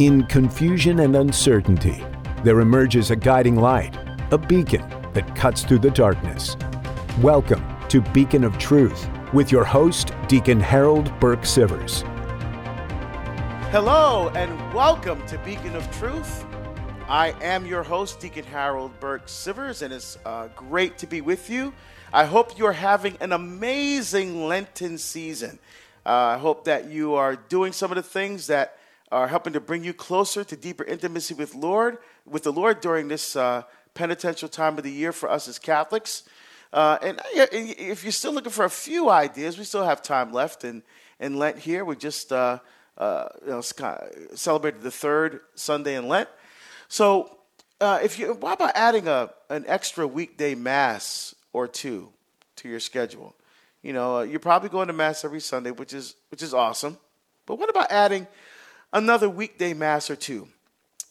In confusion and uncertainty, there emerges a guiding light, a beacon that cuts through the darkness. Welcome to Beacon of Truth with your host, Deacon Harold Burke Sivers. Hello, and welcome to Beacon of Truth. I am your host, Deacon Harold Burke Sivers, and it's uh, great to be with you. I hope you're having an amazing Lenten season. Uh, I hope that you are doing some of the things that are helping to bring you closer to deeper intimacy with Lord, with the Lord during this uh, penitential time of the year for us as Catholics. Uh, and if you're still looking for a few ideas, we still have time left in, in Lent here. We just uh, uh you know, celebrated the third Sunday in Lent. So, uh, if you, why about adding a, an extra weekday mass or two to your schedule? You know, uh, you're probably going to mass every Sunday, which is which is awesome. But what about adding another weekday mass or two?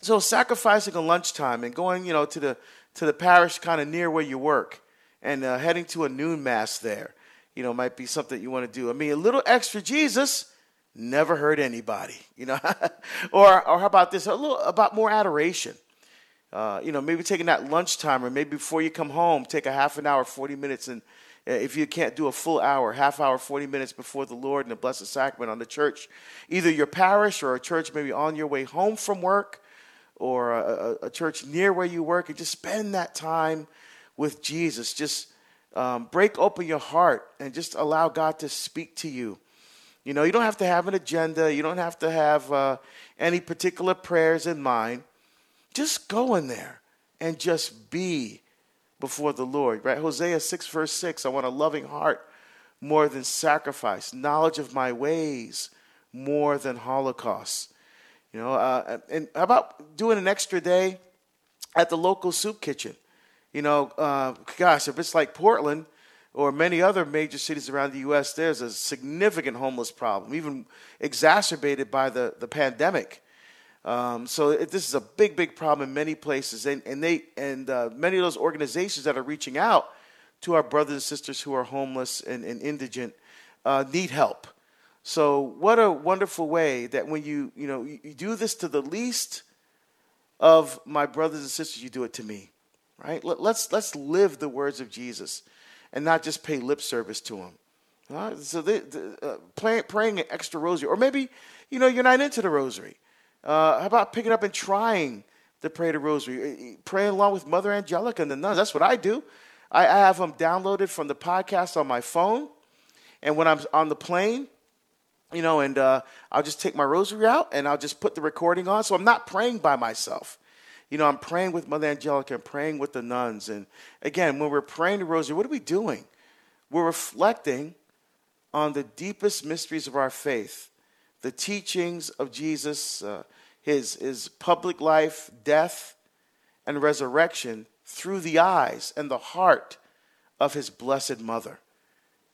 So sacrificing a lunchtime and going, you know, to the to the parish kind of near where you work and uh, heading to a noon mass there, you know, might be something you want to do. I mean, a little extra Jesus never hurt anybody, you know. or or how about this? A little about more adoration. Uh, you know, maybe taking that lunchtime or maybe before you come home, take a half an hour, 40 minutes and if you can't do a full hour, half hour, 40 minutes before the Lord and the Blessed Sacrament on the church, either your parish or a church maybe on your way home from work or a, a, a church near where you work, and just spend that time with Jesus. Just um, break open your heart and just allow God to speak to you. You know, you don't have to have an agenda, you don't have to have uh, any particular prayers in mind. Just go in there and just be before the Lord, right? Hosea 6, verse 6 I want a loving heart more than sacrifice, knowledge of my ways more than holocaust. You know, uh, and how about doing an extra day at the local soup kitchen? You know, uh, gosh, if it's like Portland or many other major cities around the U.S., there's a significant homeless problem, even exacerbated by the, the pandemic. Um, so it, this is a big, big problem in many places, and and they and uh, many of those organizations that are reaching out to our brothers and sisters who are homeless and, and indigent uh, need help. So what a wonderful way that when you you know you, you do this to the least of my brothers and sisters, you do it to me, right? Let, let's, let's live the words of Jesus, and not just pay lip service to him. So they, uh, pray, praying an extra rosary, or maybe you know you're not into the rosary. Uh, how about picking up and trying to pray the rosary, praying along with Mother Angelica and the nuns? That's what I do. I, I have them downloaded from the podcast on my phone, and when I'm on the plane, you know, and uh, I'll just take my rosary out and I'll just put the recording on. So I'm not praying by myself. You know, I'm praying with Mother Angelica and praying with the nuns. And again, when we're praying the rosary, what are we doing? We're reflecting on the deepest mysteries of our faith the teachings of Jesus, uh, his, his public life, death, and resurrection through the eyes and the heart of his blessed mother.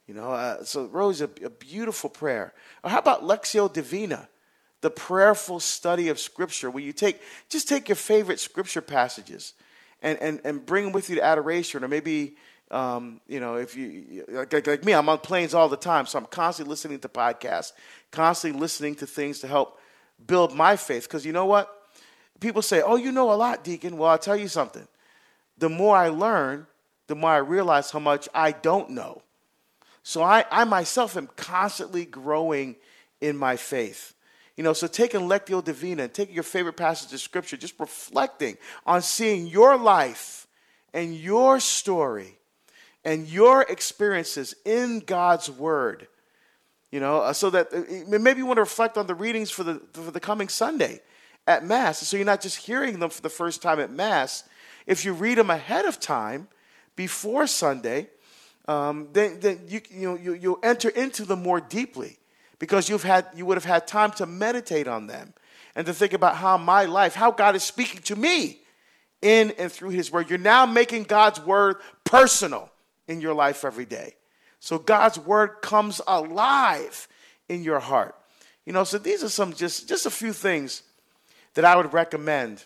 You know, uh, so Rose, a, a beautiful prayer. Or how about Lectio Divina, the prayerful study of Scripture, where you take just take your favorite Scripture passages and, and, and bring them with you to adoration, or maybe um, you know, if you like, like, me, I'm on planes all the time, so I'm constantly listening to podcasts, constantly listening to things to help build my faith. Because you know what? People say, "Oh, you know a lot, Deacon." Well, I'll tell you something. The more I learn, the more I realize how much I don't know. So I, I myself am constantly growing in my faith. You know, so taking Lectio Divina and taking your favorite passage of Scripture, just reflecting on seeing your life and your story and your experiences in God's Word. You know, uh, so that uh, maybe you want to reflect on the readings for the, for the coming Sunday at Mass. So you're not just hearing them for the first time at Mass. If you read them ahead of time, before Sunday, um, then, then you, you know, you, you'll enter into them more deeply because you've had, you would have had time to meditate on them and to think about how my life, how God is speaking to me in and through His Word. You're now making God's Word personal in your life every day. So God's word comes alive in your heart. You know, so these are some just just a few things that I would recommend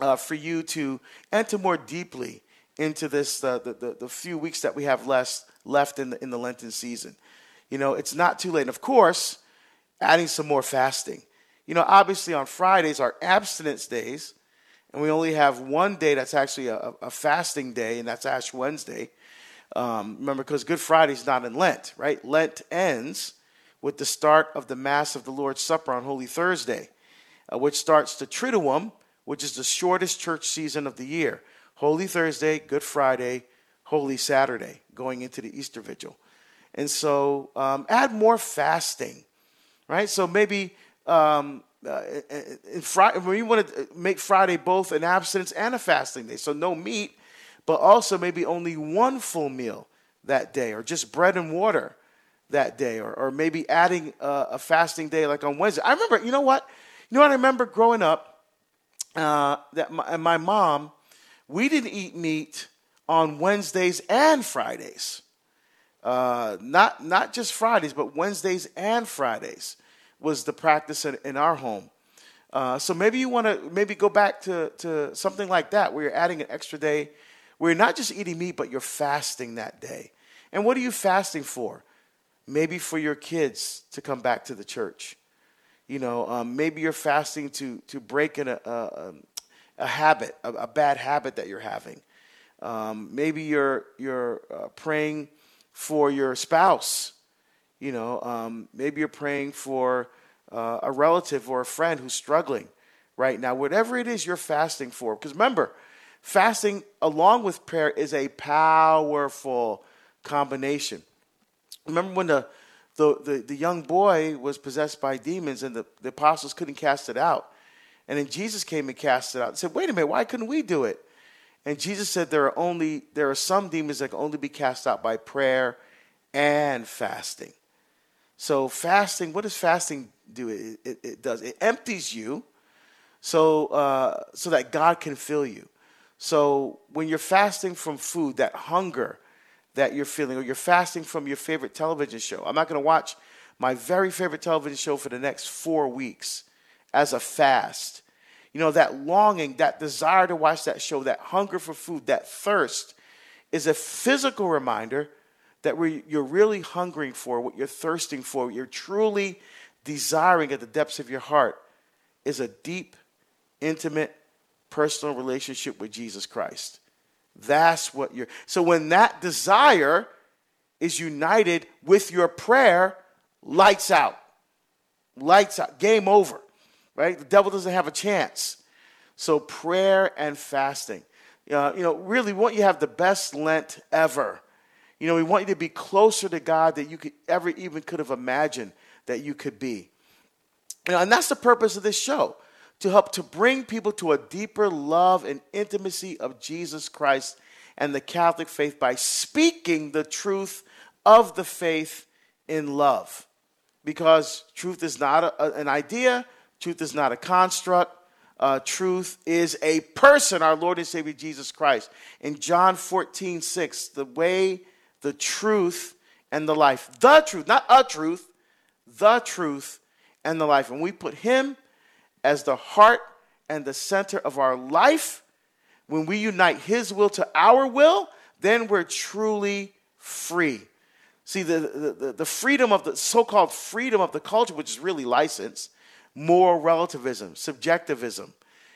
uh, for you to enter more deeply into this uh, the, the, the few weeks that we have less left in the in the Lenten season. You know, it's not too late. And of course, adding some more fasting. You know, obviously on Fridays are abstinence days, and we only have one day that's actually a, a fasting day, and that's Ash Wednesday. Um, remember, because Good Friday is not in Lent, right? Lent ends with the start of the Mass of the Lord's Supper on Holy Thursday, uh, which starts the Triduum, which is the shortest church season of the year. Holy Thursday, Good Friday, Holy Saturday, going into the Easter Vigil. And so um, add more fasting, right? So maybe um, uh, in Friday, you want to make Friday both an abstinence and a fasting day, so no meat, but also maybe only one full meal that day, or just bread and water that day, or, or maybe adding a, a fasting day like on Wednesday. I remember, you know what? You know what I remember growing up? Uh, that my, my mom, we didn't eat meat on Wednesdays and Fridays. Uh, not not just Fridays, but Wednesdays and Fridays was the practice in, in our home. Uh, so maybe you want to maybe go back to, to something like that where you're adding an extra day where you're not just eating meat, but you're fasting that day. And what are you fasting for? Maybe for your kids to come back to the church. You know, um, maybe you're fasting to, to break a, a, a habit, a, a, bad habit that you're having. Um, maybe you're, you're uh, praying for your spouse you know, um, maybe you're praying for uh, a relative or a friend who's struggling right now. Whatever it is you're fasting for. Because remember, fasting along with prayer is a powerful combination. Remember when the, the, the, the young boy was possessed by demons and the, the apostles couldn't cast it out? And then Jesus came and cast it out and said, Wait a minute, why couldn't we do it? And Jesus said there are only there are some demons that can only be cast out by prayer and fasting. So fasting, what does fasting do? It, it, it does it empties you, so uh, so that God can fill you. So when you're fasting from food, that hunger that you're feeling, or you're fasting from your favorite television show, I'm not going to watch my very favorite television show for the next four weeks as a fast. You know, that longing, that desire to watch that show, that hunger for food, that thirst is a physical reminder that you're really hungering for, what you're thirsting for, what you're truly desiring at the depths of your heart is a deep, intimate, personal relationship with Jesus Christ. That's what you're. So when that desire is united with your prayer, lights out. Lights out. Game over. Right? The devil doesn't have a chance. So prayer and fasting. Uh, you know, really, want you to have the best Lent ever. You know, we want you to be closer to God that you could ever even could have imagined that you could be. You know, and that's the purpose of this show to help to bring people to a deeper love and intimacy of Jesus Christ and the Catholic faith by speaking the truth of the faith in love. Because truth is not a, an idea, truth is not a construct, uh, truth is a person, our Lord and Savior Jesus Christ. In John 14, 6, the way the truth, and the life. The truth, not a truth, the truth and the life. And we put Him as the heart and the center of our life. When we unite His will to our will, then we're truly free. See, the, the, the freedom of the so called freedom of the culture, which is really license, moral relativism, subjectivism,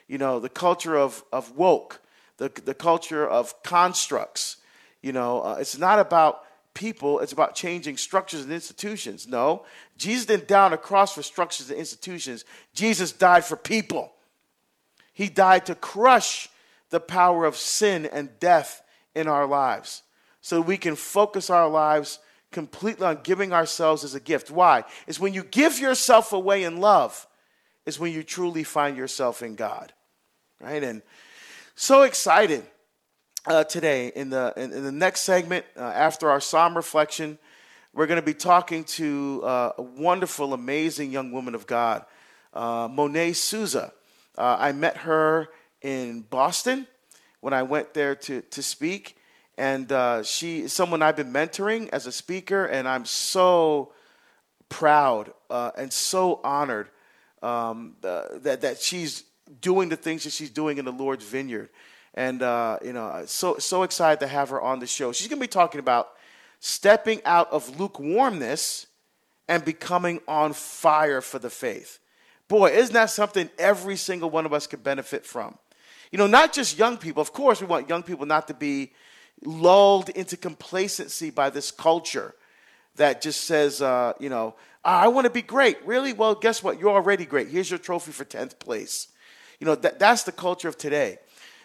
you know, the culture of, of woke, the, the culture of constructs, you know, uh, it's not about people, it's about changing structures and institutions. No, Jesus didn't die on a cross for structures and institutions. Jesus died for people. He died to crush the power of sin and death in our lives so we can focus our lives completely on giving ourselves as a gift. Why? It's when you give yourself away in love, is when you truly find yourself in God. Right? And so excited uh, today in the in, in, the next segment uh, after our psalm reflection we're going to be talking to uh, a wonderful amazing young woman of god uh, monet souza uh, i met her in boston when i went there to, to speak and uh, she is someone i've been mentoring as a speaker and i'm so proud and so honored um, that, that she's doing the things that she's doing in the lord's vineyard and uh, you know, so so excited to have her on the show. She's going to be talking about stepping out of lukewarmness and becoming on fire for the faith. boy, isn't that something every single one of us could benefit from? You know, not just young people. Of course, we want young people not to be lulled into complacency by this culture that just says, uh, you know, I want to be great. Really? Well, guess what? You're already great. Here's your trophy for 10th place. You know, that, that's the culture of today.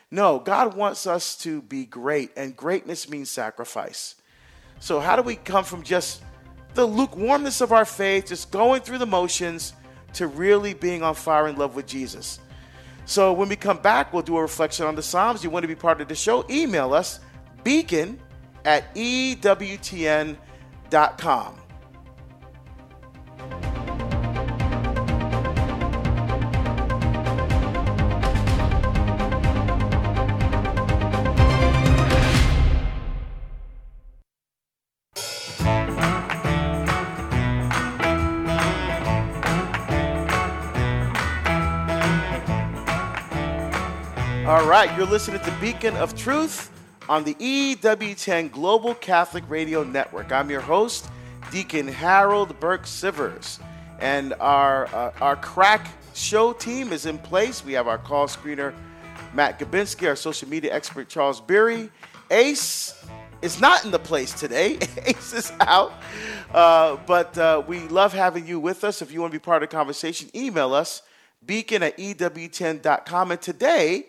No, God wants us to be great, and greatness means sacrifice. So, how do we come from just the lukewarmness of our faith, just going through the motions, to really being on fire in love with Jesus? So, when we come back, we'll do a reflection on the Psalms. You want to be part of the show? Email us beacon at EWTN.com. All right, you're listening to Beacon of Truth on the EWTN Global Catholic Radio Network. I'm your host, Deacon Harold Burke Sivers, and our uh, our crack show team is in place. We have our call screener, Matt Gabinski, our social media expert, Charles Beery. Ace is not in the place today. Ace is out. Uh, but uh, we love having you with us. If you want to be part of the conversation, email us, beacon at EWTN.com. And today,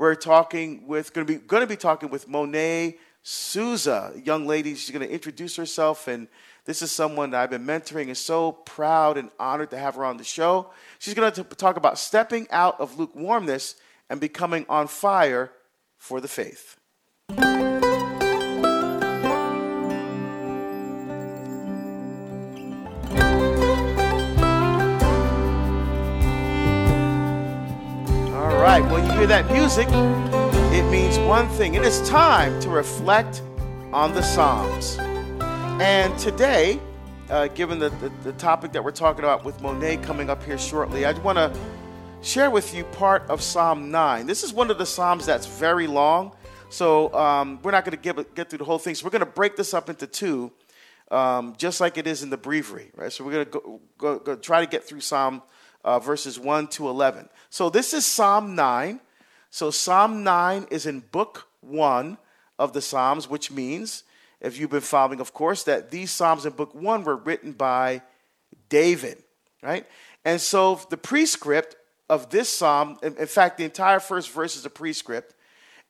we're talking with going to be going to be talking with Monet Souza, young lady. She's going to introduce herself, and this is someone that I've been mentoring. and so proud and honored to have her on the show. She's going to talk about stepping out of lukewarmness and becoming on fire for the faith. All right, you hear that music, it means one thing. It is time to reflect on the Psalms. And today, uh, given the, the, the, topic that we're talking about with Monet coming up here shortly, I want to share with you part of Psalm 9. This is one of the Psalms that's very long, so um, we're not going to get through the whole thing. So we're going to break this up into two, um, just like it is in the breviary, right? So we're going to try to get through Psalm uh, verses 1 to 11. So this is Psalm 9. So Psalm 9 is in book 1 of the Psalms, which means, if you've been following, of course, that these Psalms in book 1 were written by David, right? And so the prescript of this Psalm, in fact, the entire first verse is a prescript,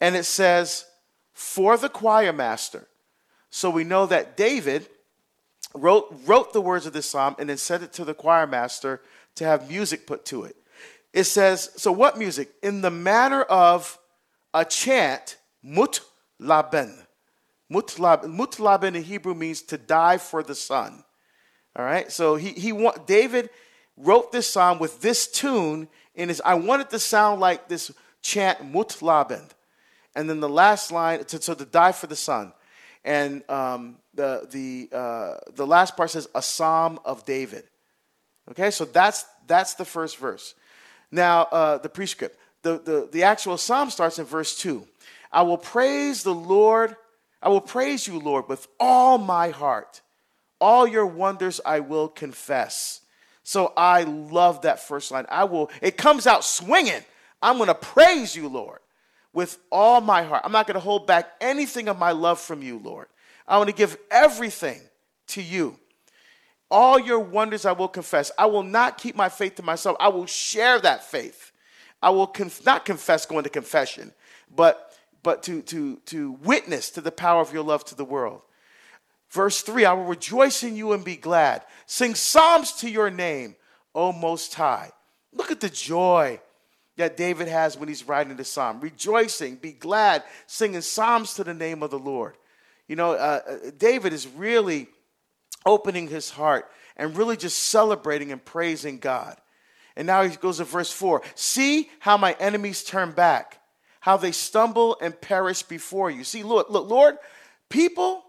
and it says, for the choir master. So we know that David wrote, wrote the words of this psalm and then sent it to the choir master to have music put to it. It says, so what music? In the manner of a chant, mut laben. Mut laben in Hebrew means to die for the son. All right, so he, he David wrote this psalm with this tune in his, I want it to sound like this chant, Muth-labben. And then the last line, to, so to die for the son. And um, the, the, uh, the last part says, a psalm of David. Okay, so that's that's the first verse. Now, uh, the prescript. The, the, the actual psalm starts in verse 2. I will praise the Lord. I will praise you, Lord, with all my heart. All your wonders I will confess. So I love that first line. I will, it comes out swinging. I'm going to praise you, Lord, with all my heart. I'm not going to hold back anything of my love from you, Lord. I want to give everything to you. All your wonders I will confess. I will not keep my faith to myself. I will share that faith. I will conf- not confess going to confession, but but to to to witness to the power of your love to the world. Verse 3 I will rejoice in you and be glad. Sing psalms to your name, O Most High. Look at the joy that David has when he's writing the psalm. Rejoicing, be glad, singing psalms to the name of the Lord. You know, uh, uh David is really opening his heart and really just celebrating and praising God. And now he goes to verse 4 See how my enemies turn back, how they stumble and perish before you. See, look, look, Lord, people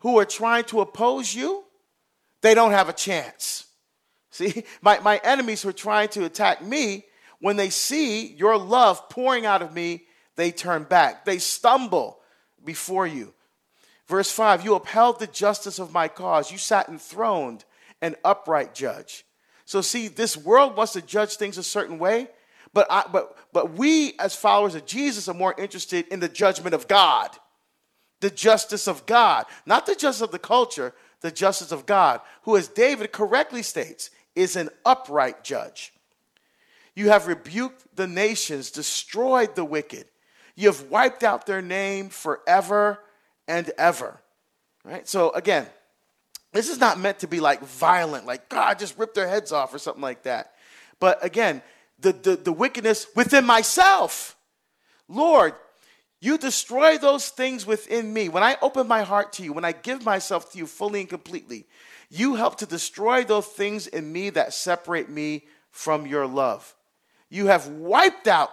who are trying to oppose you, they don't have a chance. See, my, my enemies who are trying to attack me, when they see your love pouring out of me, they turn back. They stumble before you. Verse 5 You upheld the justice of my cause. You sat enthroned, an upright judge. So see, this world wants to judge things a certain way, but I, but but we as followers of Jesus are more interested in the judgment of God, the justice of God, not the justice of the culture, the justice of God, who, as David correctly states, is an upright judge. You have rebuked the nations, destroyed the wicked. You have wiped out their name forever and ever. Right? So again, this is not meant to be like violent, like God just ripped their heads off or something like that. But again, the, the, the wickedness within myself. Lord, you destroy those things within me. When I open my heart to you, when I give myself to you fully and completely, you help to destroy those things in me that separate me from your love. You have wiped out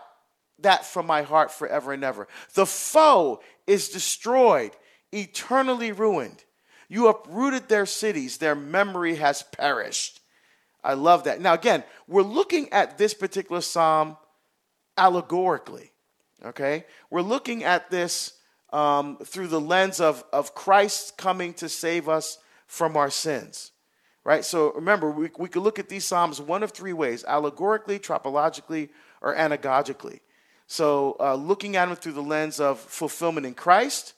that from my heart forever and ever. The foe is destroyed, eternally ruined. You uprooted their cities, their memory has perished. I love that. Now, again, we're looking at this particular psalm allegorically, okay? We're looking at this um, through the lens of, of Christ coming to save us from our sins, right? So remember, we, we could look at these psalms one of three ways allegorically, tropologically, or anagogically. So, uh, looking at them through the lens of fulfillment in Christ,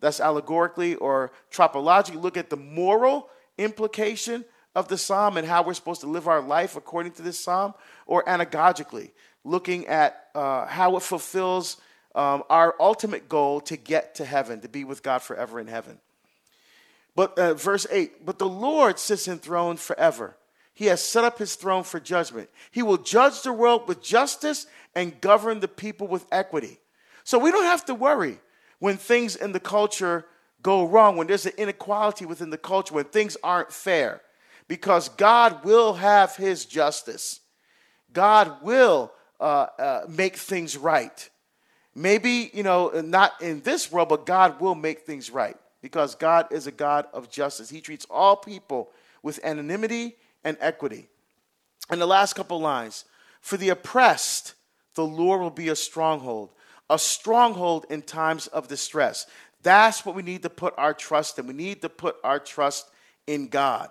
that's allegorically or tropologically, look at the moral implication of the psalm and how we're supposed to live our life according to this psalm, or anagogically, looking at uh, how it fulfills um, our ultimate goal to get to heaven, to be with God forever in heaven. But uh, verse 8, but the Lord sits enthroned forever. He has set up his throne for judgment. He will judge the world with justice and govern the people with equity. So we don't have to worry when things in the culture go wrong, when there's an inequality within the culture, when things aren't fair, because God will have his justice. God will uh, uh, make things right. Maybe, you know, not in this world, but God will make things right because God is a God of justice. He treats all people with anonymity and equity. And the last couple lines for the oppressed, the Lord will be a stronghold, a stronghold in times of distress. That's what we need to put our trust in. We need to put our trust in God.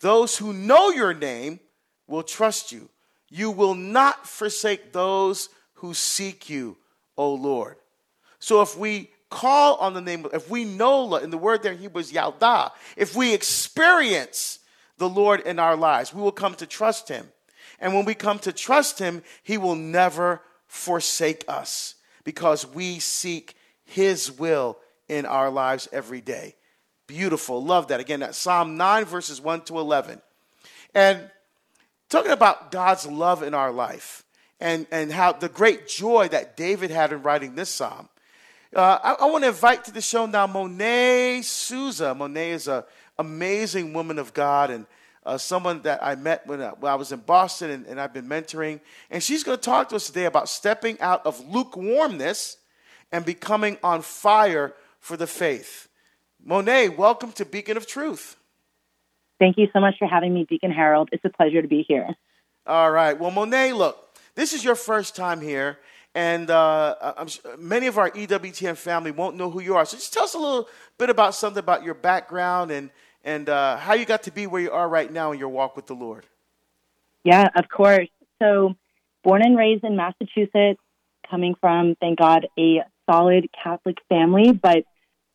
Those who know your name will trust you. You will not forsake those who seek you, O Lord. So if we call on the name, of if we know, in the word there in Hebrew is Yaldah, if we experience the Lord in our lives, we will come to trust Him. And when we come to trust Him, He will never forsake us because we seek His will in our lives every day. Beautiful. Love that. Again, that Psalm 9, verses 1 to 11. And talking about God's love in our life and, and how the great joy that David had in writing this psalm. Uh, I, I want to invite to the show now Monet Souza. Monet is an amazing woman of God and uh, someone that I met when I, uh, when I was in Boston and, and I've been mentoring. And she's going to talk to us today about stepping out of lukewarmness and becoming on fire for the faith. Monet, welcome to Beacon of Truth. Thank you so much for having me, Deacon Harold. It's a pleasure to be here. All right. Well, Monet, look, this is your first time here, and uh, many of our EWTN family won't know who you are. So just tell us a little bit about something about your background and and uh, how you got to be where you are right now in your walk with the Lord. Yeah, of course. So, born and raised in Massachusetts, coming from, thank God, a solid Catholic family, but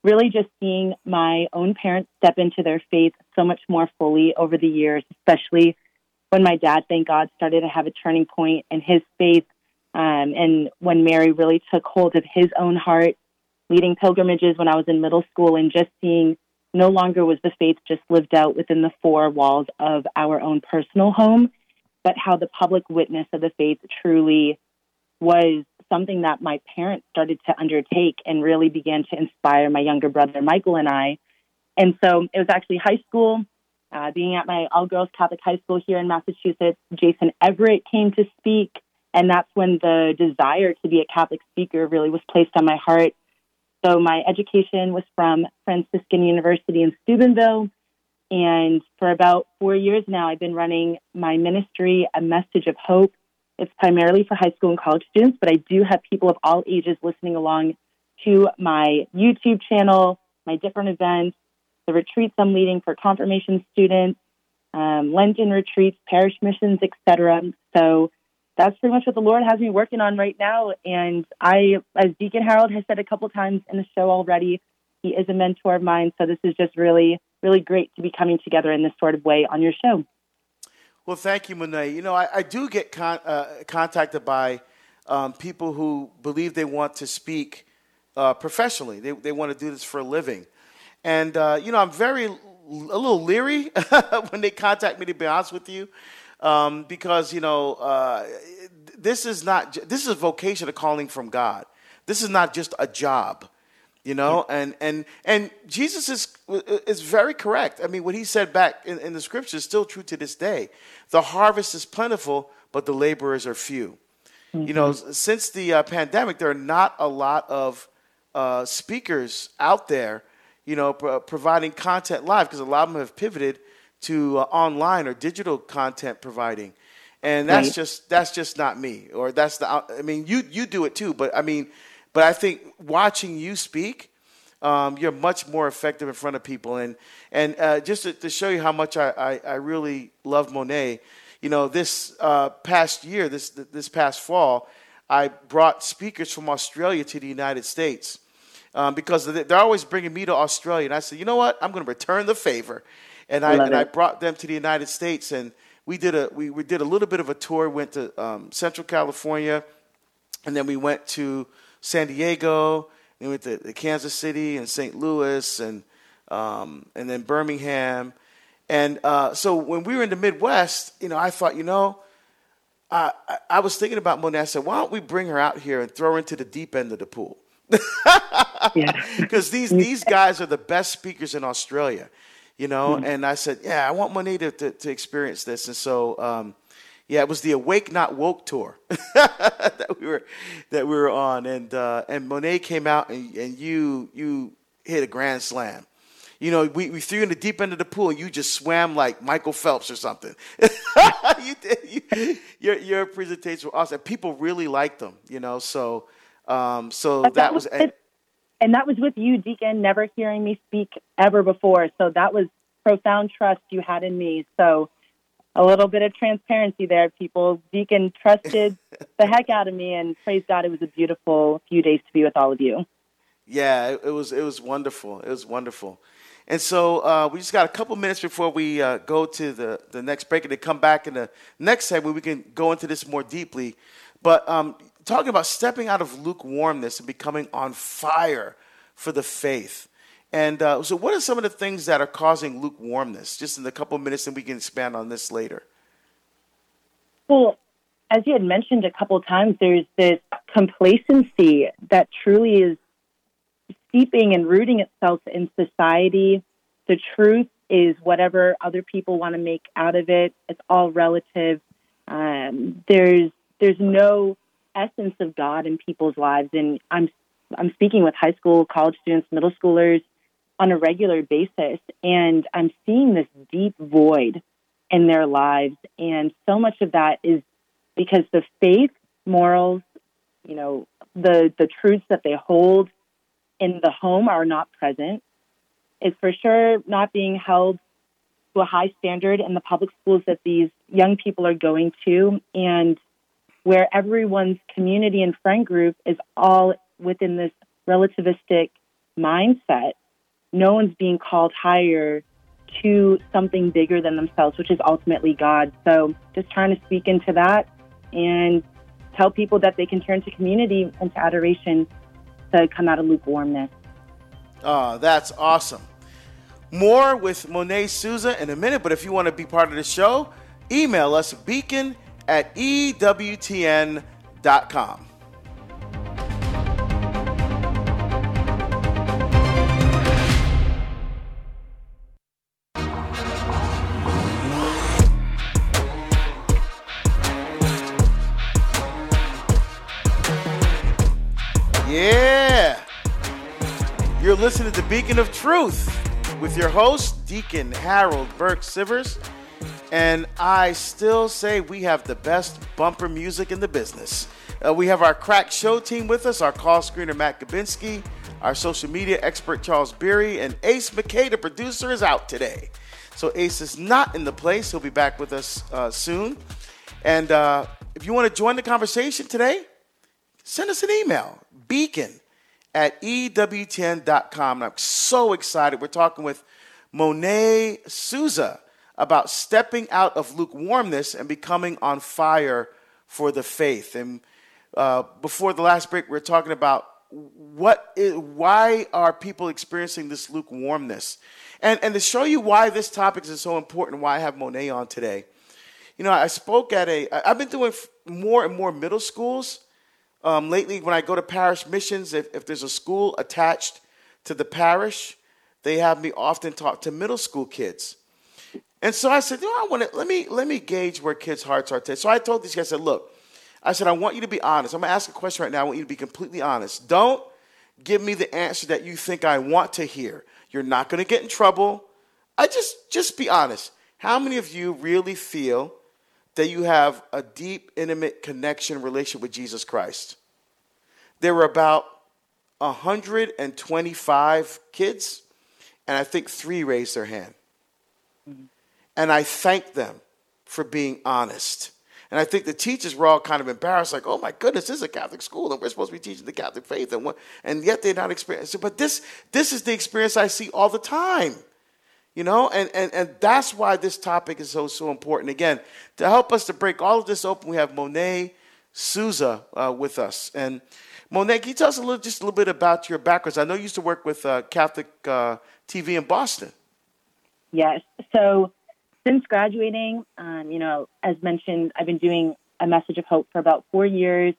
really just seeing my own parents step into their faith so much more fully over the years, especially when my dad, thank God, started to have a turning point in his faith. Um, and when Mary really took hold of his own heart, leading pilgrimages when I was in middle school and just seeing no longer was the faith just lived out within the four walls of our own personal home, but how the public witness of the faith truly was something that my parents started to undertake and really began to inspire my younger brother Michael and I. And so it was actually high school, uh, being at my all girls Catholic high school here in Massachusetts. Jason Evert came to speak, and that's when the desire to be a Catholic speaker really was placed on my heart. So my education was from Franciscan University in Steubenville. And for about four years now, I've been running my ministry, A Message of Hope. It's primarily for high school and college students, but I do have people of all ages listening along to my YouTube channel, my different events, the retreats I'm leading for confirmation students, um, Lenten retreats, parish missions, etc. So that's pretty much what the Lord has me working on right now. And I, as Deacon Harold has said a couple times in the show already, he is a mentor of mine. So this is just really, really great to be coming together in this sort of way on your show. Well, thank you, Monet. You know, I, I do get con- uh, contacted by um, people who believe they want to speak uh, professionally. They, they want to do this for a living. And, uh, you know, I'm very, a little leery when they contact me, to be honest with you, um, because, you know, uh, this is not, this is a vocation, a calling from God. This is not just a job you know? And and and jesus is is very correct. I mean what he said back in, in the scripture is still true to this day. The harvest is plentiful but the laborers are few. Mm-hmm. you know since the uh, pandemic there are not a lot of uh, speakers out there you know, providing content live because a lot of them have pivoted to uh, online or digital content providing, and that's right. just that's just not me. Or that's the I mean, you you do it too, but I mean, but I think watching you speak. Um, you're much more effective in front of people, and and uh, just to, to, show you how much I, I, I really love Monet, you know, this uh, past year, this this past fall, I brought speakers from Australia to the United States, um, because they're always bringing me to Australia. And I said, you know what? I'm going to return the favor. And I, and I brought them to the United States. And we did a, we, we did a little bit of a tour. Went to um, Central California. And then we went to San Diego. And we went to, to Kansas City and St. Louis and, um, and then Birmingham. And uh, so when we were in the Midwest, you know, I thought, you know, I, I was thinking about Monet. I said, why don't we bring her out here and throw her into the deep end of the pool? Because these these guys are the best speakers in Australia, you know. Mm-hmm. And I said, yeah, I want Monet to, to, experience this. And so, um, yeah, it was the Awake Not Woke tour that we were that we were on, and uh, and Monet came out and, and you you hit a grand slam. You know, we, we threw you in the deep end of the pool and you just swam like Michael Phelps or something. you did, you, your, your presentations were awesome. People really liked them, you know. So um, so that, that, was, was and that was with you, Deacon, never hearing me speak ever before. So that was profound trust you had in me. So a little bit of transparency there, people. Deacon trusted the heck out of me, and praise God, it was a beautiful few days to be with all of you. Yeah, it, it was it was wonderful. It was wonderful. And so uh, we just got a couple minutes before we uh, go to the, the next break and to come back in the next segment. We can go into this more deeply. But um, talking about stepping out of lukewarmness and becoming on fire for the faith. And uh, so, what are some of the things that are causing lukewarmness? Just in a couple minutes, and we can expand on this later. Well, as you had mentioned a couple times, there's this complacency that truly is steeping and rooting itself in society. The truth is whatever other people want to make out of it. It's all relative. Um, there's there's no essence of God in people's lives. And I'm I'm speaking with high school, college students, middle schoolers on a regular basis, and I'm seeing this deep void in their lives. And so much of that is because the faith, morals, you know, the the truths that they hold in the home are not present. It's for sure not being held to a high standard in the public schools that these young people are going to. And where everyone's community and friend group is all within this relativistic mindset. No one's being called higher to something bigger than themselves, which is ultimately God. So just trying to speak into that and tell people that they can turn to community and to adoration to come out of lukewarmness. Oh, that's awesome. More with Monet Souza in a minute, but if you want to be part of the show, email us beacon at EWTN.com. Yeah. You're listening to the Beacon of Truth with your host, Deacon Harold Burke Sivers. And I still say we have the best bumper music in the business. Uh, we have our crack show team with us, our call screener Matt Gabinski, our social media expert Charles Beery, and Ace McKay, the producer, is out today. So Ace is not in the place. He'll be back with us uh, soon. And uh, if you want to join the conversation today, send us an email, beacon at EWTN.com. And I'm so excited. We're talking with Monet Souza about stepping out of lukewarmness and becoming on fire for the faith. And uh, before the last break, we are talking about what is, why are people experiencing this lukewarmness? And, and to show you why this topic is so important, why I have Monet on today. You know, I spoke at a, I've been doing more and more middle schools. Um, lately, when I go to parish missions, if, if there's a school attached to the parish, they have me often talk to middle school kids. And so I said, you know, I want to let me let me gauge where kids' hearts are today. So I told these guys, I said, look, I said, I want you to be honest. I'm gonna ask a question right now. I want you to be completely honest. Don't give me the answer that you think I want to hear. You're not gonna get in trouble. I just just be honest. How many of you really feel that you have a deep, intimate connection, relationship with Jesus Christ? There were about 125 kids, and I think three raised their hand. And I thank them for being honest. And I think the teachers were all kind of embarrassed, like, "Oh my goodness, this is a Catholic school, and we're supposed to be teaching the Catholic faith, and what, and yet they're not experiencing." But this, this is the experience I see all the time, you know, and and and that's why this topic is so so important. Again, to help us to break all of this open, we have Monet Souza uh, with us, and Monet, can you tell us a little, just a little bit about your background? I know you used to work with uh, Catholic uh, TV in Boston. Yes, so since graduating, um, you know, as mentioned, I've been doing a message of hope for about four years.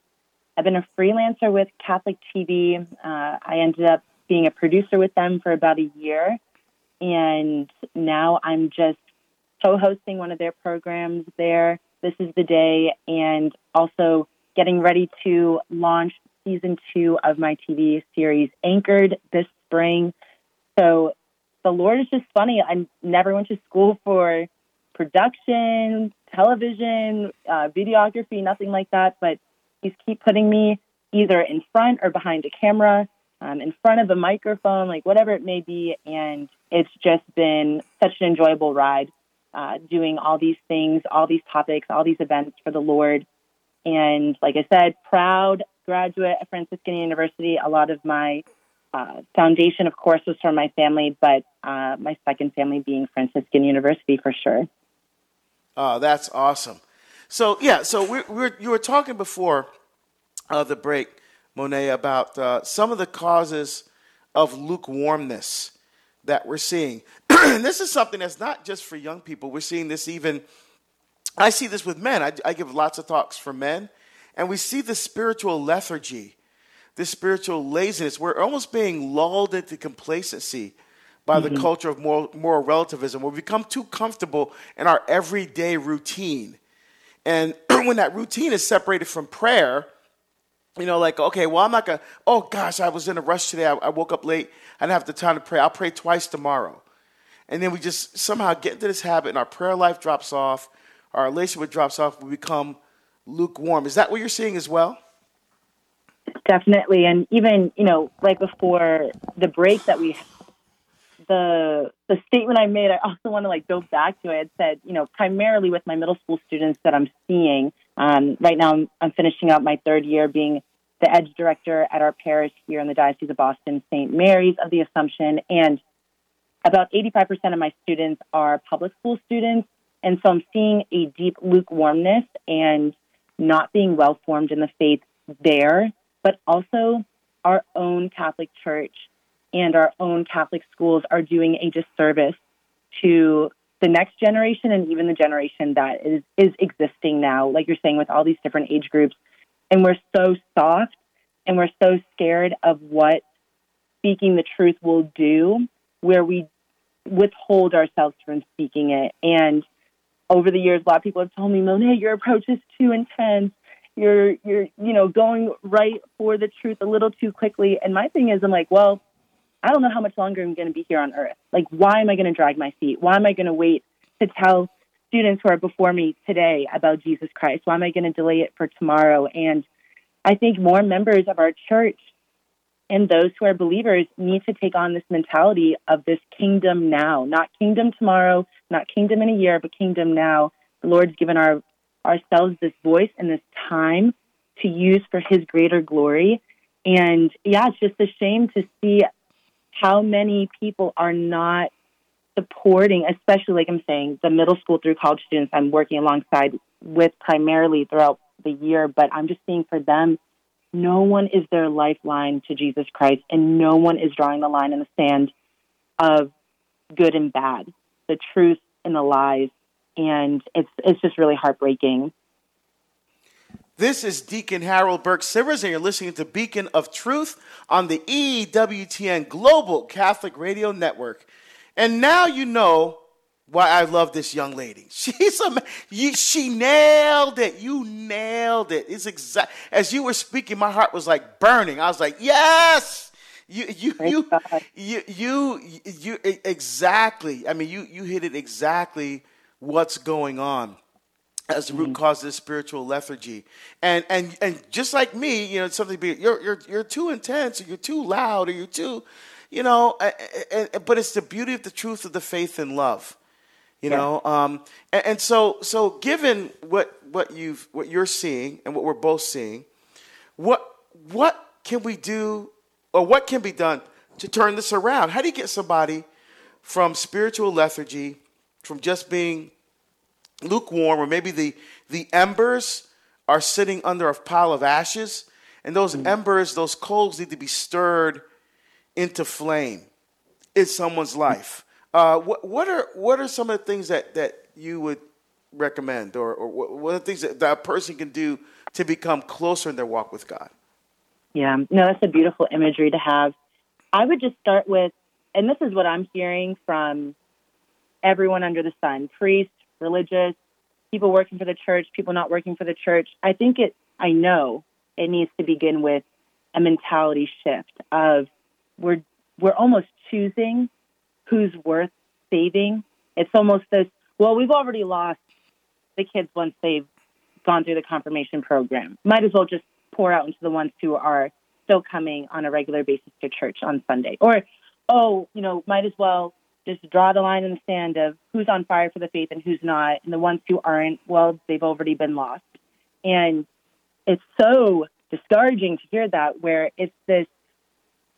I've been a freelancer with Catholic TV. Uh, I ended up being a producer with them for about a year. And now I'm just co hosting one of their programs there. This is the day. And also getting ready to launch season two of my TV series, Anchored, this spring. So the Lord is just funny. I never went to school for production, television, uh, videography, nothing like that. But he's keep putting me either in front or behind a camera, um, in front of a microphone, like whatever it may be. And it's just been such an enjoyable ride uh, doing all these things, all these topics, all these events for the Lord. And like I said, proud graduate at Franciscan University. A lot of my uh, foundation, of course, was from my family, but uh, my second family being Franciscan University for sure. Oh, that's awesome. So yeah, so we we you were talking before uh, the break, Monet, about uh, some of the causes of lukewarmness that we're seeing. and this is something that's not just for young people. We're seeing this even. I see this with men. I, I give lots of talks for men, and we see the spiritual lethargy, this spiritual laziness. We're almost being lulled into complacency by mm-hmm. the culture of moral, moral relativism. We become too comfortable in our everyday routine. And when that routine is separated from prayer, you know, like, okay, well, I'm not going to, oh gosh, I was in a rush today. I, I, woke up late. I didn't have the time to pray. I'll pray twice tomorrow. And then we just somehow get into this habit and our prayer life drops off, our relationship drops off, we become lukewarm. Is that what you're seeing as well? Definitely. And even, you know, right before the break that we the the statement I made, I also want to like go back to. I had said, you know, primarily with my middle school students that I'm seeing. Um, right now, I'm, I'm finishing up my third year being the edge director at our parish here in the Diocese of Boston, St. Mary's of the Assumption, and about 85% of my students are public school students, and so I'm seeing a deep lukewarmness and not being well formed in the faith there, but also our own Catholic Church and our own Catholic schools are doing a disservice to the next generation and even the generation that is, is existing now, like you're saying, with all these different age groups. And we're so soft and we're so scared of what speaking the truth will do, where we withhold ourselves from speaking it. And over the years, a lot of people have told me, Monet, your approach is too intense. You're, you're, you know, going right for the truth a little too quickly. And my thing is, I'm like, well, I don't know how much longer I'm going to be here on earth. Like, why am I going to drag my feet? Why am I going to wait to tell students who are before me today about Jesus Christ? Why am I going to delay it for tomorrow? And I think more members of our church and those who are believers need to take on this mentality of this kingdom now, not kingdom tomorrow, not kingdom in a year, but kingdom now. The Lord's given our ourselves this voice and this time to use for His greater glory. And yeah, it's just a shame to see how many people are not supporting, especially like I'm saying, the middle school through college students I'm working alongside with primarily throughout the year, but I'm just seeing for them, no one is their lifeline to Jesus Christ, and no one is drawing the line in the sand of good and bad, the truth and the lies, and it's it's just really heartbreaking. This is Deacon Harold Burke Sivers, and you're listening to Beacon of Truth on the EWTN Global Catholic Radio Network. And now you know why I love this young lady. She's a you, she nailed it. You nailed it. It's exact as you were speaking, my heart was like burning. I was like, yes. You you you, you you you exactly. I mean, you you hit it exactly what's going on as the root mm-hmm. cause of this spiritual lethargy. And and and just like me, you know, something be you're you're you're too intense or you're too loud or you're too you know, but it's the beauty of the truth of the faith and love. You yeah. know, um, and, and, so so given what what you've what you're seeing and what we're both seeing, what what can we do or what can be done to turn this around? How do you get somebody from spiritual lethargy, from just being lukewarm, or maybe the the embers are sitting under a pile of ashes, and those mm-hmm. embers, those coals need to be stirred into flame in someone's life. Uh, what, what, are what are some of the things that, that you would recommend, or, or what are the things that that person can do to become closer in their walk with God? Yeah, no, that's a beautiful imagery to have. I would just start with, and this is what I'm hearing from everyone under the sun priests, religious, people working for the church, people not working for the church. I think it, I know it needs to begin with a mentality shift of we're we're almost choosing who's worth saving. It's almost this. Well, we've already lost the kids once they've gone through the confirmation program. Might as well just pour out into the ones who are still coming on a regular basis to church on Sunday. Or, oh, you know, might as well just draw the line in the sand of who's on fire for the faith and who's not. And the ones who aren't, well, they've already been lost. And it's so discouraging to hear that, where it's this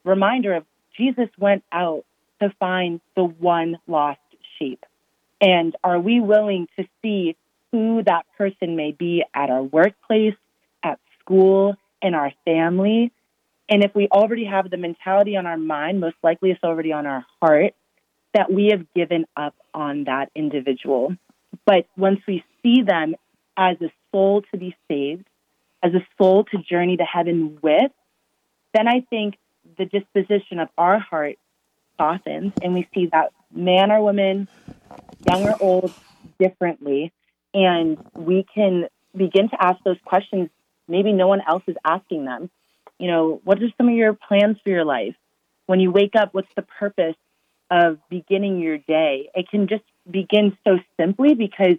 reminder of Jesus went out to find the one lost sheep. And are we willing to see who that person may be at our workplace, at school, in our family? And if we already have the mentality on our mind, most likely it's already on our heart, that we have given up on that individual. But once we see them as a soul to be saved, as a soul to journey to heaven with, then I think the disposition of our heart softens and we see that man or woman, young or old, differently. And we can begin to ask those questions maybe no one else is asking them. You know, what are some of your plans for your life? When you wake up, what's the purpose of beginning your day? It can just begin so simply because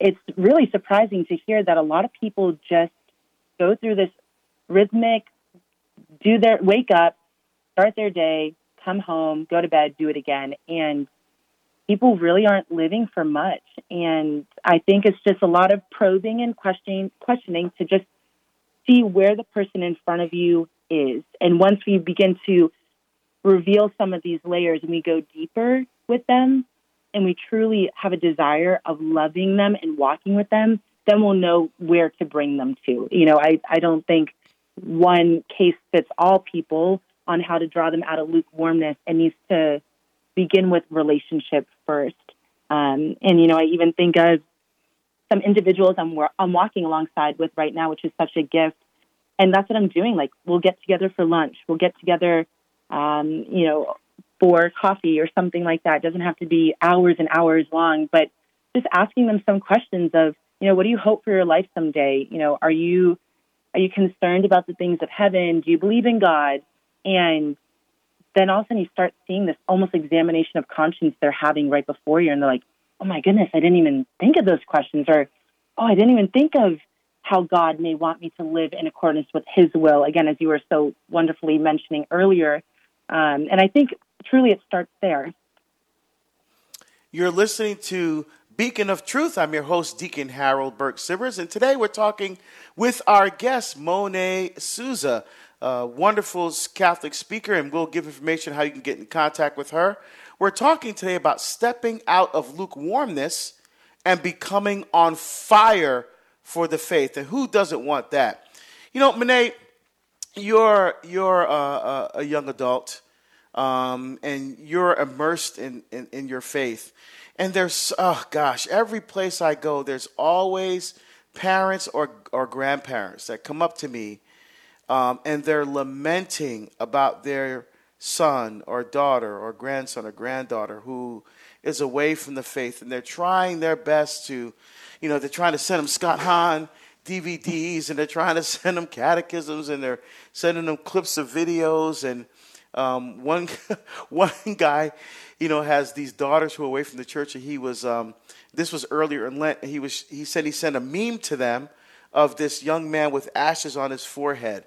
it's really surprising to hear that a lot of people just go through this rhythmic do their wake up, start their day, come home, go to bed, do it again. And people really aren't living for much. And I think it's just a lot of probing and questioning, questioning to just see where the person in front of you is. And once we begin to reveal some of these layers and we go deeper with them and we truly have a desire of loving them and walking with them, then we'll know where to bring them to. You know, I, I don't think one case fits all people on how to draw them out of lukewarmness. It needs to begin with relationship first. Um, and, you know, I even think of some individuals I'm, I'm walking alongside with right now, which is such a gift. And that's what I'm doing. Like, we'll get together for lunch, we'll get together, um, you know, for coffee or something like that. It doesn't have to be hours and hours long, but just asking them some questions of, you know, what do you hope for your life someday? You know, are you are you concerned about the things of heaven? Do you believe in God? And then all of a sudden you start seeing this almost examination of conscience they're having right before you. And they're like, oh my goodness, I didn't even think of those questions. Or, oh, I didn't even think of how God may want me to live in accordance with His will. Again, as you were so wonderfully mentioning earlier. Um, and I think truly it starts there. You're listening to Beacon of Truth. I'm your host, Deacon Harold Burke Sivers, and today we're talking with our guest, Monet Souza, a wonderful Catholic speaker, and we'll give information how you can get in contact with her. We're talking today about stepping out of lukewarmness and becoming on fire for the faith. And who doesn't want that? You know, Monet, you're, you're a, a young adult um, and you're immersed in, in, in your faith. And there's, oh gosh, every place I go, there's always parents or, or grandparents that come up to me um, and they're lamenting about their son or daughter or grandson or granddaughter who is away from the faith. And they're trying their best to you know, they're trying to send them Scott Hahn DVDs and they're trying to send them catechisms and they're sending them clips of videos. And um, one, one guy, you know, has these daughters who are away from the church. And he was, um, this was earlier in Lent. He was, he said he sent a meme to them of this young man with ashes on his forehead.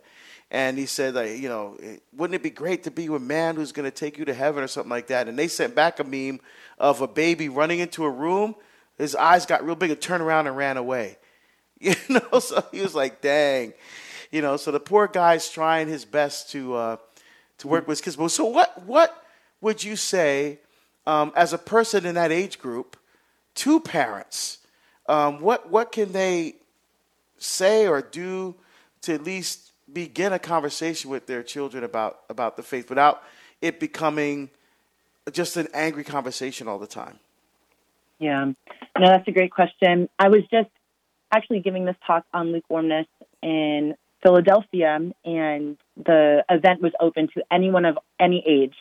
And he said, like, you know, wouldn't it be great to be with a man who's going to take you to heaven or something like that? And they sent back a meme of a baby running into a room his eyes got real big and turned around and ran away. You know, so he was like, dang. You know, so the poor guy's trying his best to uh, to work with his kids. So what what would you say um, as a person in that age group to parents? Um, what what can they say or do to at least begin a conversation with their children about about the faith without it becoming just an angry conversation all the time? Yeah, no, that's a great question. I was just actually giving this talk on lukewarmness in Philadelphia, and the event was open to anyone of any age.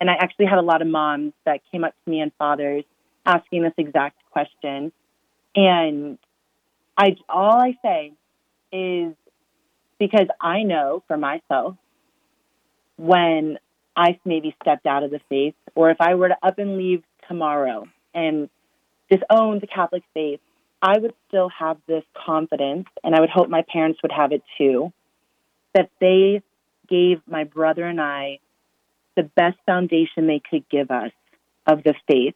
And I actually had a lot of moms that came up to me and fathers asking this exact question. And I all I say is because I know for myself when I maybe stepped out of the faith, or if I were to up and leave tomorrow and disown the Catholic faith, I would still have this confidence, and I would hope my parents would have it too, that they gave my brother and I the best foundation they could give us of the faith,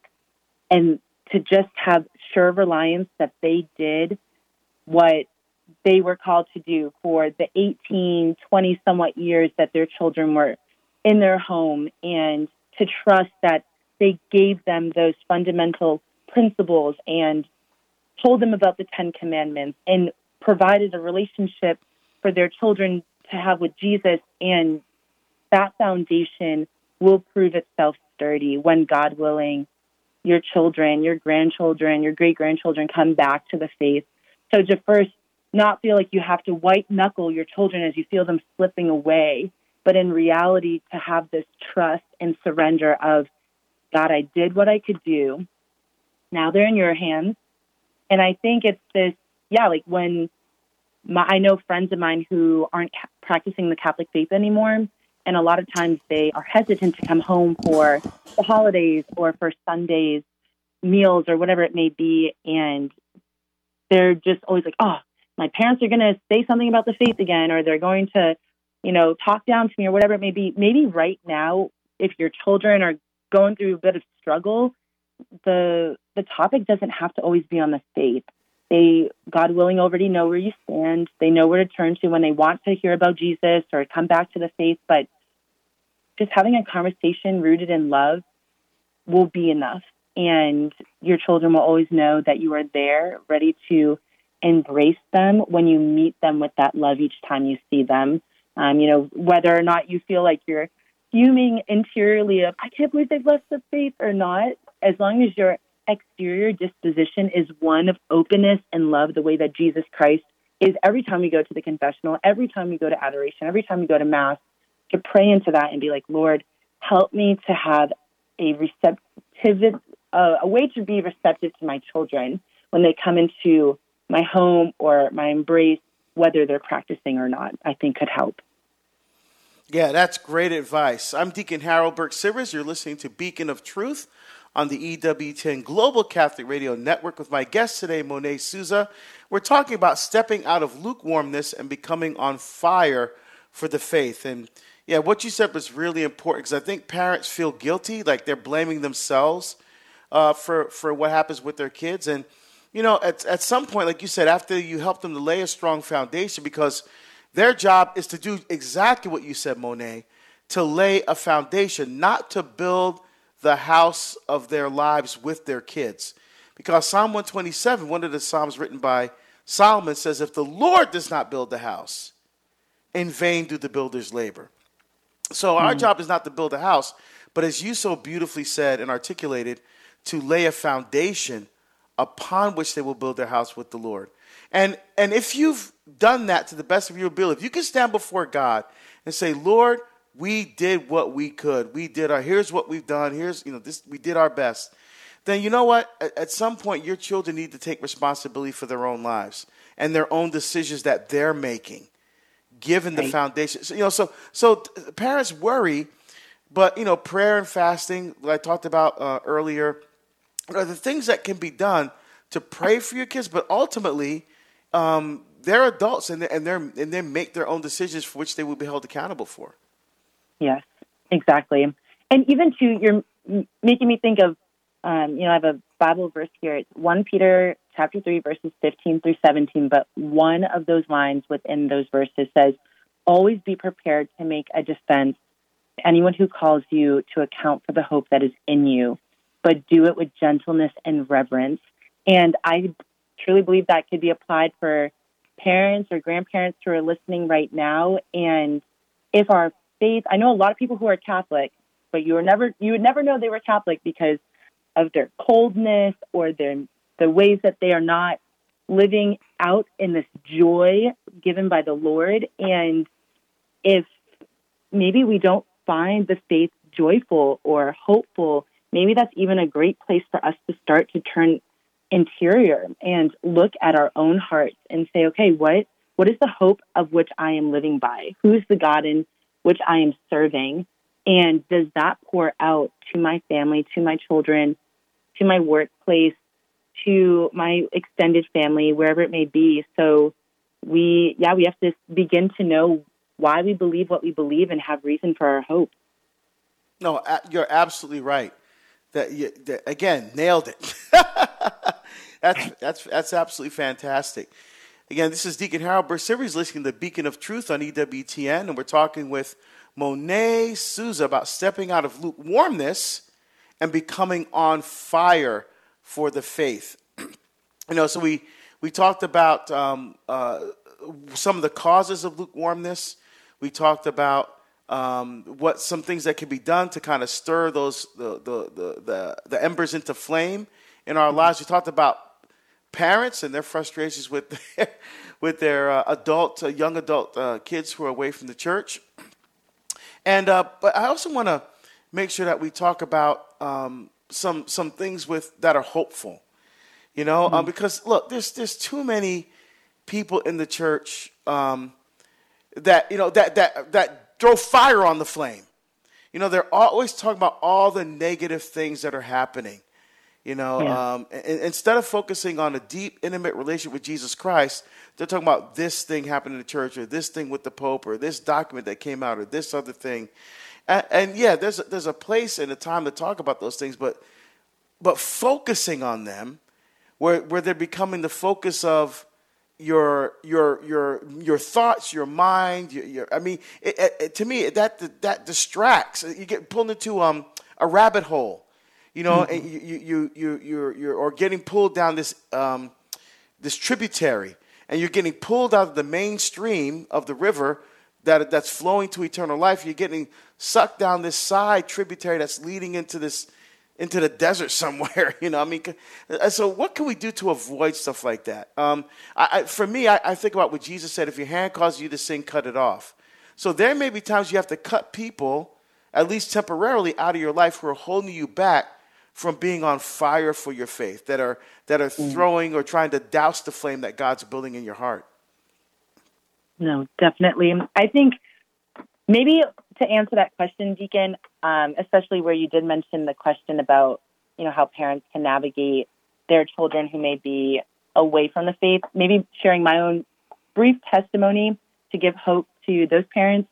and to just have sure reliance that they did what they were called to do for the 18, 20 somewhat years that their children were in their home, and to trust that they gave them those fundamental principles and told them about the Ten Commandments and provided a relationship for their children to have with Jesus. And that foundation will prove itself sturdy when, God willing, your children, your grandchildren, your great grandchildren come back to the faith. So to first not feel like you have to white knuckle your children as you feel them slipping away, but in reality to have this trust and surrender of, God, I did what I could do. Now they're in your hands. And I think it's this, yeah, like when my, I know friends of mine who aren't practicing the Catholic faith anymore, and a lot of times they are hesitant to come home for the holidays or for Sundays meals or whatever it may be, and they're just always like, oh, my parents are going to say something about the faith again, or they're going to, you know, talk down to me or whatever it may be. Maybe right now, if your children are going through a bit of struggle, the the topic doesn't have to always be on the faith. They, God willing, already know where you stand. They know where to turn to when they want to hear about Jesus or come back to the faith. But just having a conversation rooted in love will be enough. And your children will always know that you are there, ready to embrace them when you meet them with that love each time you see them. Um, you know, whether or not you feel like you're fuming interiorly of, I can't believe they've left the faith or not, as long as your exterior disposition is one of openness and love, the way that Jesus Christ is every time we go to the confessional, every time we go to adoration, every time we go to Mass, to pray into that and be like, Lord, help me to have a receptive, uh, a way to be receptive to my children when they come into my home or my embrace, whether they're practicing or not, I think could help. Yeah, that's great advice. I'm Deacon Harold Burke Sivers. You're listening to Beacon of Truth on the EWTN Global Catholic Radio Network with my guest today, Monet Souza. We're talking about stepping out of lukewarmness and becoming on fire for the faith. And yeah, what you said was really important because I think parents feel guilty, like they're blaming themselves uh, for for what happens with their kids. And you know, at at some point, like you said, after you help them to lay a strong foundation, because their job is to do exactly what you said, Monet, to lay a foundation, not to build the house of their lives with their kids. Because Psalm 127, one of the Psalms written by Solomon, says, If the Lord does not build the house, in vain do the builders labor. So our mm. job is not to build a house, but as you so beautifully said and articulated, to lay a foundation upon which they will build their house with the Lord. And and if you've done that to the best of your ability, if you can stand before God and say, Lord, we did what we could. We did our here's what we've done. Here's, you know, this we did our best. Then you know what? At, at some point your children need to take responsibility for their own lives and their own decisions that they're making given the foundation. So, you know, so so parents worry, but you know, prayer and fasting, like I talked about uh, earlier, are the things that can be done to pray for your kids. But ultimately, um, they're adults and they and they're and they make their own decisions for which they will be held accountable for. Yes, exactly. And even to you're making me think of, um, you know, I have a Bible verse here. It's one Peter chapter 3, verses 15 through 17, but one of those lines within those verses says, Always be prepared to make a defense to anyone who calls you to account for the hope that is in you, but do it with gentleness and reverence. And I truly believe that could be applied for parents or grandparents who are listening right now. And if our faith, I know a lot of people who are Catholic, but you were never you would never know they were Catholic because of their coldness or their the ways that they are not living out in this joy given by the Lord. And if maybe we don't find the faith joyful or hopeful, maybe that's even a great place for us to start to turn interior and look at our own hearts and say, okay, what what is the hope of which I am living by? Who's the God in which I am serving? And does that pour out to my family, to my children, to my workplace, to my extended family, wherever it may be. So we, yeah, we have to begin to know why we believe what we believe and have reason for our hope. No, you're absolutely right. That, you, that again, nailed it. that's that's that's absolutely fantastic. Again, this is Deacon Harold Burke-Sivers listening to the Beacon of Truth on EWTN, and we're talking with Monet Souza about stepping out of lukewarmness and becoming on fire for the faith. you know, so we we talked about um, uh, some of the causes of lukewarmness. We talked about um, what some things that can be done to kind of stir those the, the the, the, the embers into flame in our lives. We talked about parents and their frustrations with their, with their uh, adult, uh, young adult uh, kids who are away from the church. And uh, but I also want to make sure that we talk about um, some some things with that are hopeful. You know, um, mm-hmm. because look, there's there's too many people in the church um, that you know that that that throw fire on the flame. You know, they're always talking about all the negative things that are happening. You know, yeah. um, and, and instead of focusing on a deep, intimate relationship with Jesus Christ, they're talking about this thing happened in the church, or this thing with the Pope, or this document that came out, or this other thing. And, and yeah, there's a, there's a place and a time to talk about those things, but but focusing on them, where where they're becoming the focus of your your your your thoughts, your mind. Your, your I mean, it, it, to me, that that distracts. You get pulled into um, a rabbit hole, you know, mm-hmm. and you you you you're you're or getting pulled down this um, this tributary, and you're getting pulled out of the mainstream of the river that that's flowing to eternal life. You're getting sucked down this side tributary that's leading into this into the desert somewhere. You know, I mean, so what can we do to avoid stuff like that? Um, I, I, for me, I, I, think about what Jesus said: if your hand causes you to sin, cut it off. So there may be times you have to cut people, at least temporarily, out of your life who are holding you back from being on fire for your faith, that are that are mm. throwing or trying to douse the flame that God's building in your heart. No, definitely. I think maybe to answer that question, Deacon, um, especially where you did mention the question about you know, how parents can navigate their children who may be away from the faith. Maybe sharing my own brief testimony to give hope to those parents.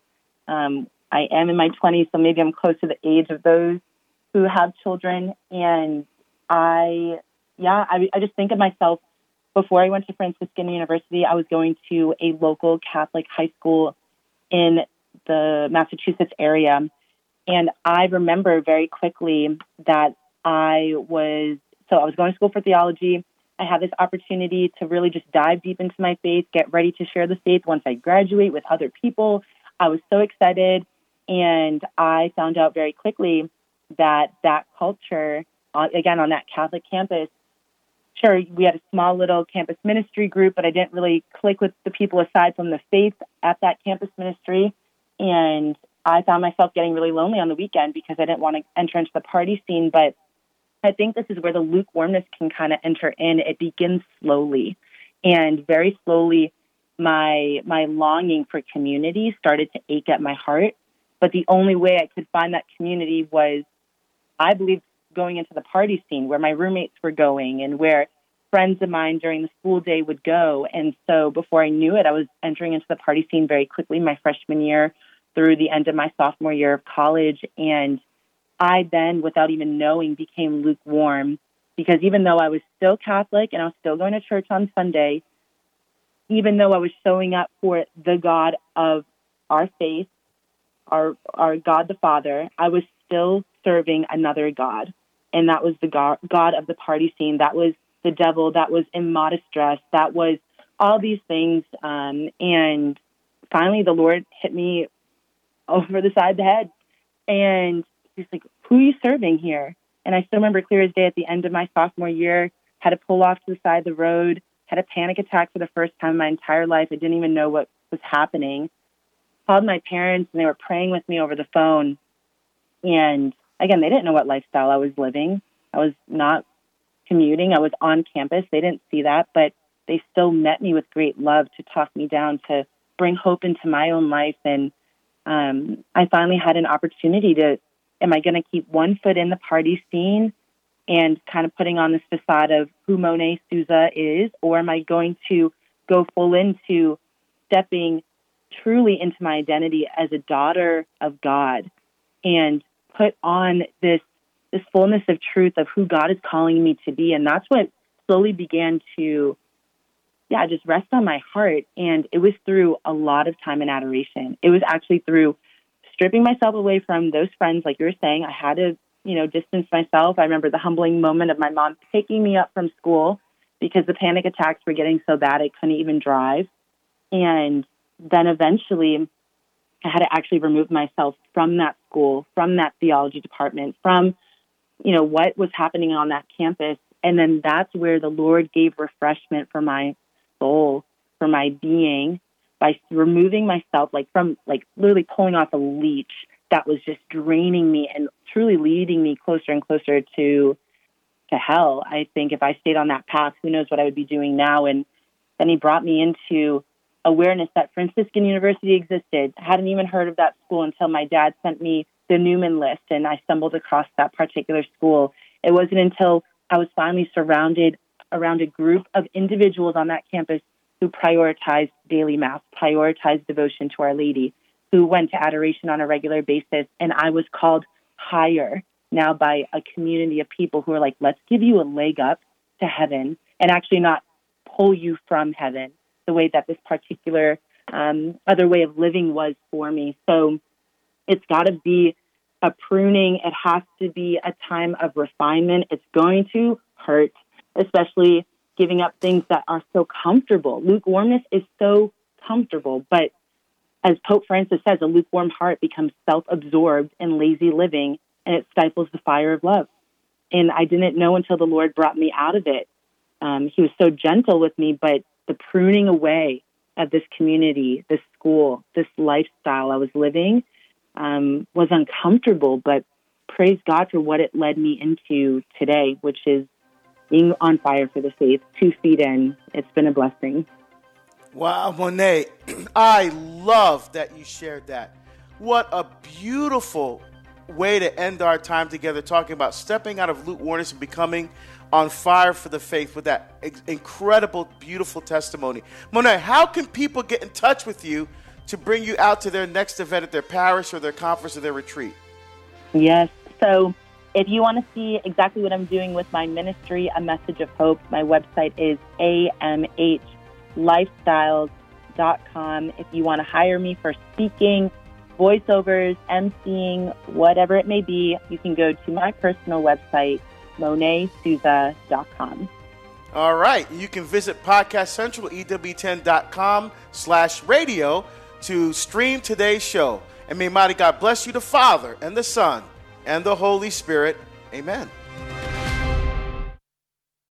Um, I am in my 20s, so maybe I'm close to the age of those who have children. And I, yeah, I, I just think of myself before I went to Franciscan University, I was going to a local Catholic high school in the Massachusetts area. And I remember very quickly that I was, so I was going to school for theology. I had this opportunity to really just dive deep into my faith, get ready to share the faith once I graduate with other people. I was so excited. And I found out very quickly that that culture, again, on that Catholic campus, sure, we had a small little campus ministry group, but I didn't really click with the people aside from the faith at that campus ministry. And I found myself getting really lonely on the weekend because I didn't want to enter into the party scene. But I think this is where the lukewarmness can kind of enter in. It begins slowly, and very slowly, my my longing for community started to ache at my heart. But the only way I could find that community was, I believe, going into the party scene where my roommates were going and where friends of mine during the school day would go. And so before I knew it, I was entering into the party scene very quickly my freshman year through the end of my sophomore year of college. And I then, without even knowing, became lukewarm because even though I was still Catholic and I was still going to church on Sunday, even though I was showing up for the God of our faith, our, our God the Father, I was still serving another God and that was the god, of the party scene. That was the devil. That was immodest dress. That was all these things. Um, and finally, the Lord hit me over the side of the head, and He's like, "Who are you serving here?" And I still remember clear as day at the end of my sophomore year, had to pull off to the side of the road, had a panic attack for the first time in my entire life. I didn't even know what was happening. Called my parents, and they were praying with me over the phone. And again, they didn't know what lifestyle I was living. I was not commuting. I was on campus. They didn't see that, but they still met me with great love to talk me down, to bring hope into my own life. And um, I finally had an opportunity to, am I going to keep one foot in the party scene and kind of putting on this facade of who Monet Souza is, or am I going to go full into stepping truly into my identity as a daughter of God and put on this this fullness of truth of who God is calling me to be. And that's what slowly began to, yeah, just rest on my heart. And it was through a lot of time in adoration. It was actually through stripping myself away from those friends, like you were saying. I had to, you know, distance myself. I remember the humbling moment of my mom picking me up from school because the panic attacks were getting so bad I couldn't even drive. And then eventually I had to actually remove myself from that school, from that theology department, from, you know, what was happening on that campus. And then that's where the Lord gave refreshment for my soul, for my being, by removing myself, like from, like literally pulling off a leech that was just draining me and truly leading me closer and closer to to hell. I think if I stayed on that path, who knows what I would be doing now. And then he brought me into awareness that Franciscan University existed. I hadn't even heard of that school until my dad sent me the Newman list and I stumbled across that particular school. It wasn't until I was finally surrounded around a group of individuals on that campus who prioritized daily mass, prioritized devotion to Our Lady, who went to adoration on a regular basis. And I was called higher now by a community of people who are like, let's give you a leg up to heaven and actually not pull you from heaven the way that this particular um, other way of living was for me. So it's got to be a pruning. It has to be a time of refinement. It's going to hurt, especially giving up things that are so comfortable. Lukewarmness is so comfortable, but as Pope Francis says, a lukewarm heart becomes self absorbed and lazy living, and it stifles the fire of love. And I didn't know until the Lord brought me out of it. Um, he was so gentle with me, but the pruning away of this community, this school, this lifestyle I was living um, was uncomfortable, but praise God for what it led me into today, which is being on fire for the faith, two feet in. It's been a blessing. Wow, Monet, I love that you shared that. What a beautiful way to end our time together talking about stepping out of lukewarmness and becoming on fire for the faith with that incredible, beautiful testimony. Monet, how can people get in touch with you to bring you out to their next event at their parish or their conference or their retreat? Yes. So if you want to see exactly what I'm doing with my ministry, A Message of Hope, my website is amhlifestyles.com. If you want to hire me for speaking, voiceovers, emceeing, whatever it may be, you can go to my personal website, monetsouza.com. All right. You can visit Podcast Central, EWTN.com slash radio to stream today's show. And may mighty God bless you, the Father, and the Son, and the Holy Spirit. Amen.